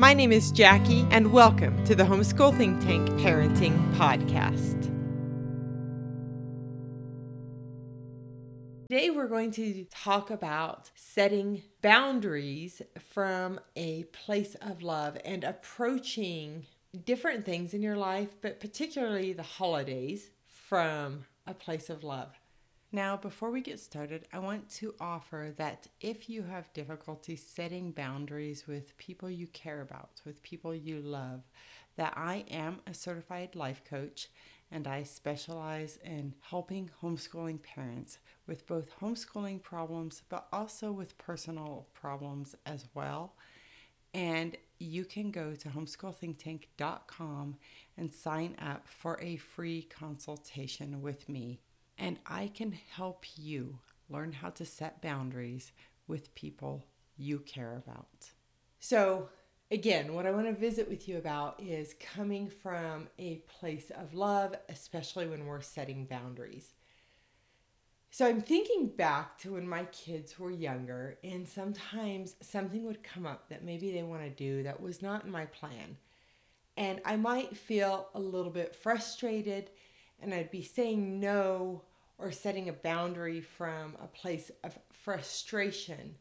My name is Jackie, and welcome to the Homeschool Think Tank Parenting Podcast. Today, we're going to talk about setting boundaries from a place of love and approaching different things in your life, but particularly the holidays, from a place of love. Now, before we get started, I want to offer that if you have difficulty setting boundaries with people you care about, with people you love, that I am a certified life coach and I specialize in helping homeschooling parents with both homeschooling problems but also with personal problems as well. And you can go to homeschoolthinktank.com and sign up for a free consultation with me and I can help you learn how to set boundaries with people you care about. So, again, what I want to visit with you about is coming from a place of love, especially when we're setting boundaries. So, I'm thinking back to when my kids were younger, and sometimes something would come up that maybe they want to do that was not in my plan. And I might feel a little bit frustrated, and I'd be saying no or setting a boundary from a place of frustration.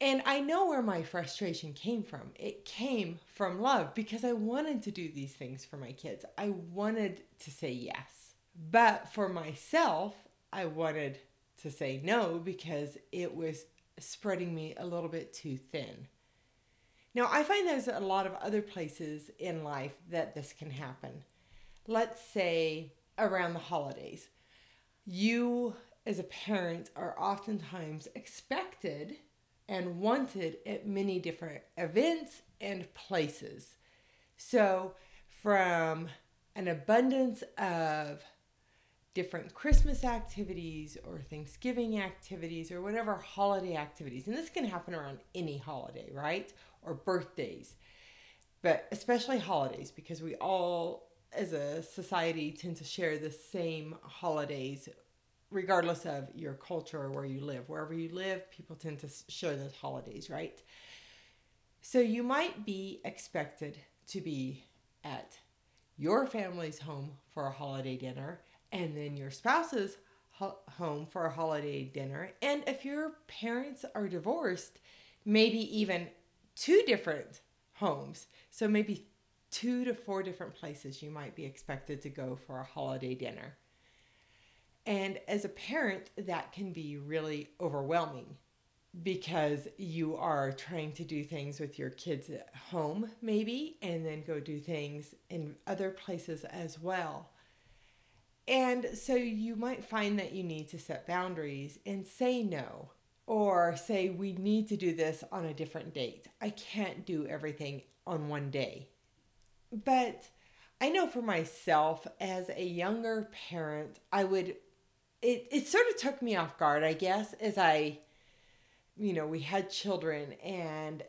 And I know where my frustration came from. It came from love because I wanted to do these things for my kids. I wanted to say yes. But for myself, I wanted to say no because it was spreading me a little bit too thin. Now, I find there's a lot of other places in life that this can happen. Let's say around the holidays you as a parent are oftentimes expected and wanted at many different events and places. So, from an abundance of different Christmas activities or Thanksgiving activities or whatever holiday activities, and this can happen around any holiday, right? Or birthdays, but especially holidays because we all as a society tend to share the same holidays regardless of your culture or where you live. Wherever you live, people tend to share those holidays, right? So you might be expected to be at your family's home for a holiday dinner and then your spouse's ho- home for a holiday dinner. And if your parents are divorced, maybe even two different homes. So maybe two to four different places you might be expected to go for a holiday dinner. And as a parent, that can be really overwhelming because you are trying to do things with your kids at home, maybe, and then go do things in other places as well. And so you might find that you need to set boundaries and say no, or say, we need to do this on a different date. I can't do everything on one day. But I know for myself, as a younger parent, I would it, it sort of took me off guard, I guess, as I, you know, we had children, and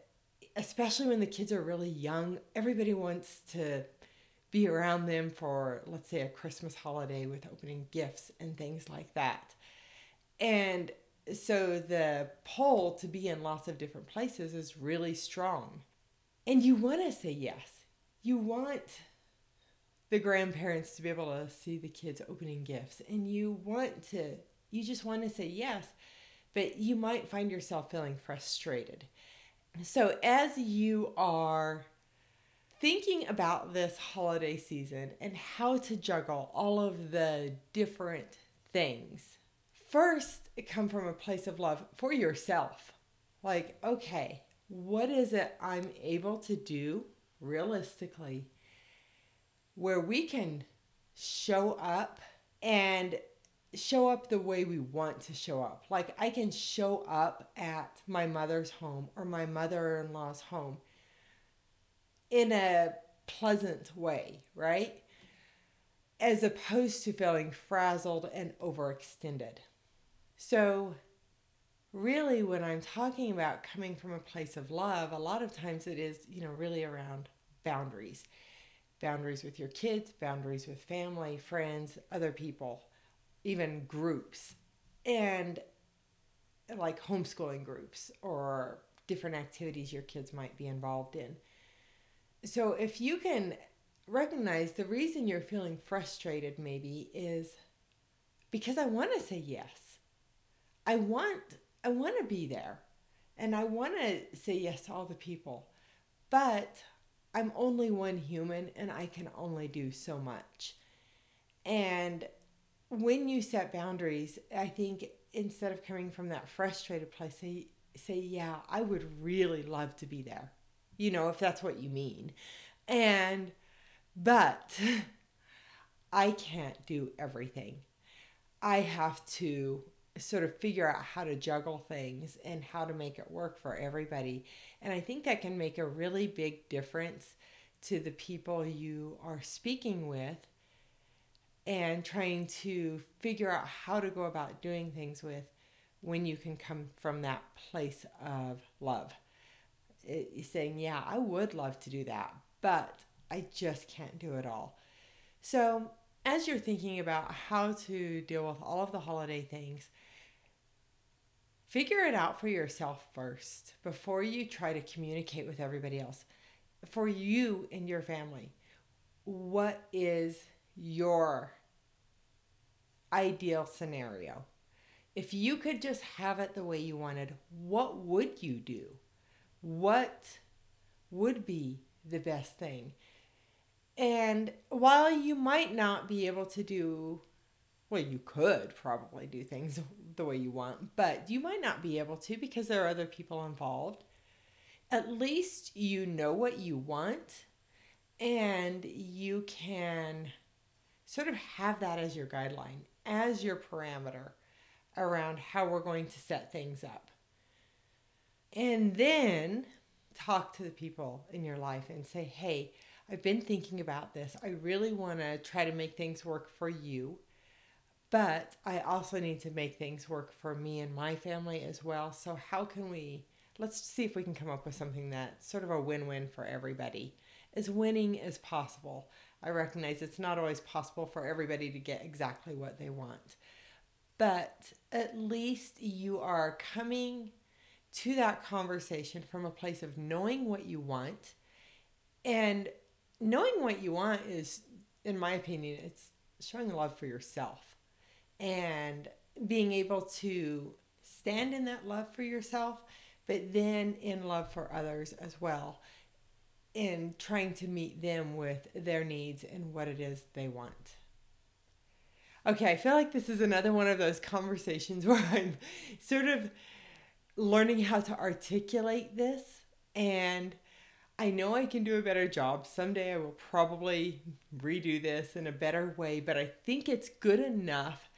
especially when the kids are really young, everybody wants to be around them for, let's say, a Christmas holiday with opening gifts and things like that. And so the pull to be in lots of different places is really strong. And you want to say yes. You want the grandparents to be able to see the kids opening gifts and you want to you just want to say yes but you might find yourself feeling frustrated. So as you are thinking about this holiday season and how to juggle all of the different things first come from a place of love for yourself. Like okay what is it i'm able to do realistically where we can show up and show up the way we want to show up. Like I can show up at my mother's home or my mother in law's home in a pleasant way, right? As opposed to feeling frazzled and overextended. So, really, when I'm talking about coming from a place of love, a lot of times it is, you know, really around boundaries boundaries with your kids, boundaries with family, friends, other people, even groups, and like homeschooling groups or different activities your kids might be involved in. So if you can recognize the reason you're feeling frustrated maybe is because I want to say yes. I want I want to be there and I want to say yes to all the people. But I'm only one human and I can only do so much. And when you set boundaries, I think instead of coming from that frustrated place, say, say, yeah, I would really love to be there. You know, if that's what you mean. And, but I can't do everything. I have to sort of figure out how to juggle things and how to make it work for everybody. And I think that can make a really big difference to the people you are speaking with and trying to figure out how to go about doing things with when you can come from that place of love. It, saying, Yeah, I would love to do that, but I just can't do it all. So, as you're thinking about how to deal with all of the holiday things, figure it out for yourself first before you try to communicate with everybody else. For you and your family, what is your ideal scenario? If you could just have it the way you wanted, what would you do? What would be the best thing? And while you might not be able to do well, you could probably do things the way you want, but you might not be able to because there are other people involved. At least you know what you want and you can sort of have that as your guideline, as your parameter around how we're going to set things up. And then talk to the people in your life and say, hey, I've been thinking about this. I really want to try to make things work for you. But I also need to make things work for me and my family as well. So, how can we? Let's see if we can come up with something that's sort of a win win for everybody, as winning as possible. I recognize it's not always possible for everybody to get exactly what they want, but at least you are coming to that conversation from a place of knowing what you want. And knowing what you want is, in my opinion, it's showing love for yourself and being able to stand in that love for yourself, but then in love for others as well, in trying to meet them with their needs and what it is they want. Okay, I feel like this is another one of those conversations where I'm sort of learning how to articulate this and I know I can do a better job. Someday I will probably redo this in a better way, but I think it's good enough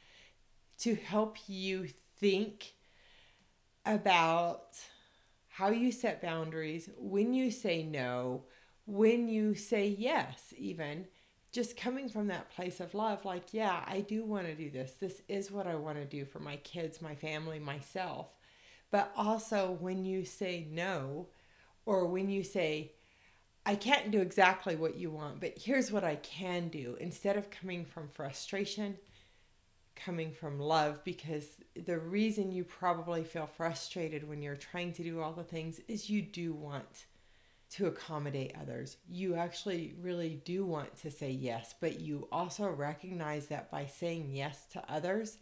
to help you think about how you set boundaries, when you say no, when you say yes, even just coming from that place of love, like, yeah, I do want to do this. This is what I want to do for my kids, my family, myself. But also when you say no, or when you say, I can't do exactly what you want, but here's what I can do, instead of coming from frustration, coming from love because the reason you probably feel frustrated when you're trying to do all the things is you do want to accommodate others. You actually really do want to say yes, but you also recognize that by saying yes to others,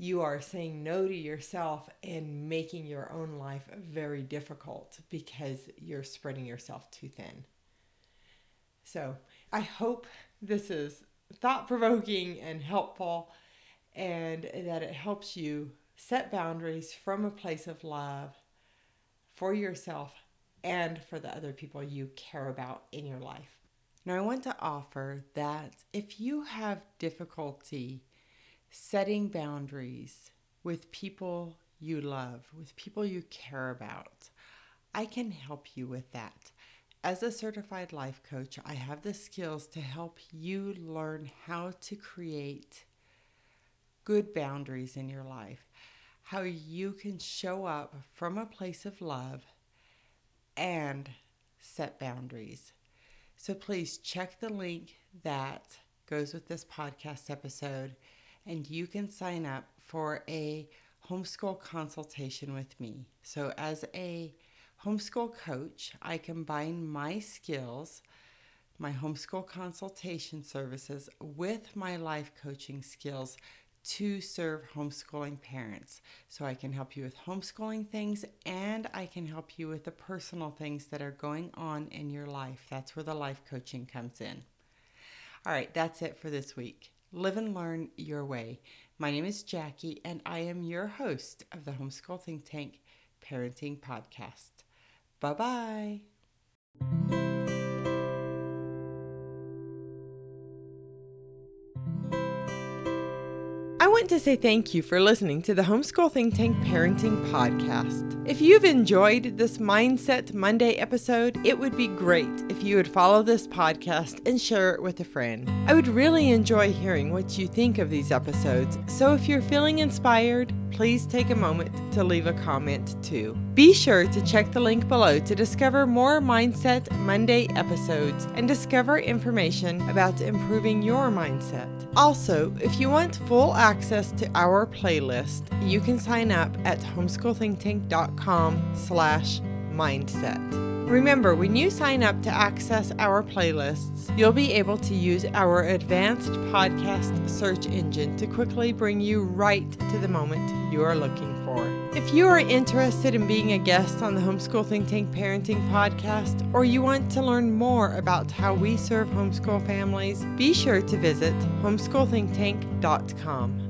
you are saying no to yourself and making your own life very difficult because you're spreading yourself too thin. So, I hope this is thought provoking and helpful and that it helps you set boundaries from a place of love for yourself and for the other people you care about in your life. Now, I want to offer that if you have difficulty setting boundaries with people you love, with people you care about, I can help you with that. As a certified life coach, I have the skills to help you learn how to create good boundaries in your life, how you can show up from a place of love and set boundaries. So please check the link that goes with this podcast episode, and you can sign up for a homeschool consultation with me. So, as a homeschool coach, I combine my skills, my homeschool consultation services, with my life coaching skills to serve homeschooling parents. So I can help you with homeschooling things and I can help you with the personal things that are going on in your life. That's where the life coaching comes in. All right, that's it for this week. Live and learn your way. My name is Jackie and I am your host of the Homeschool Think Tank Parenting Podcast. Bye bye. Want to say thank you for listening to the Homeschool Think Tank Parenting Podcast. If you've enjoyed this Mindset Monday episode, it would be great if you would follow this podcast and share it with a friend. I would really enjoy hearing what you think of these episodes, so if you're feeling inspired, please take a moment to leave a comment too. Be sure to check the link below to discover more Mindset Monday episodes and discover information about improving your mindset. Also, if you want full access to our playlist, you can sign up at homeschoolthinktank.com slash mindset. Remember, when you sign up to access our playlists, you'll be able to use our advanced podcast search engine to quickly bring you right to the moment you are looking for. If you are interested in being a guest on the Homeschool Think Tank Parenting Podcast, or you want to learn more about how we serve homeschool families, be sure to visit homeschoolthinktank.com.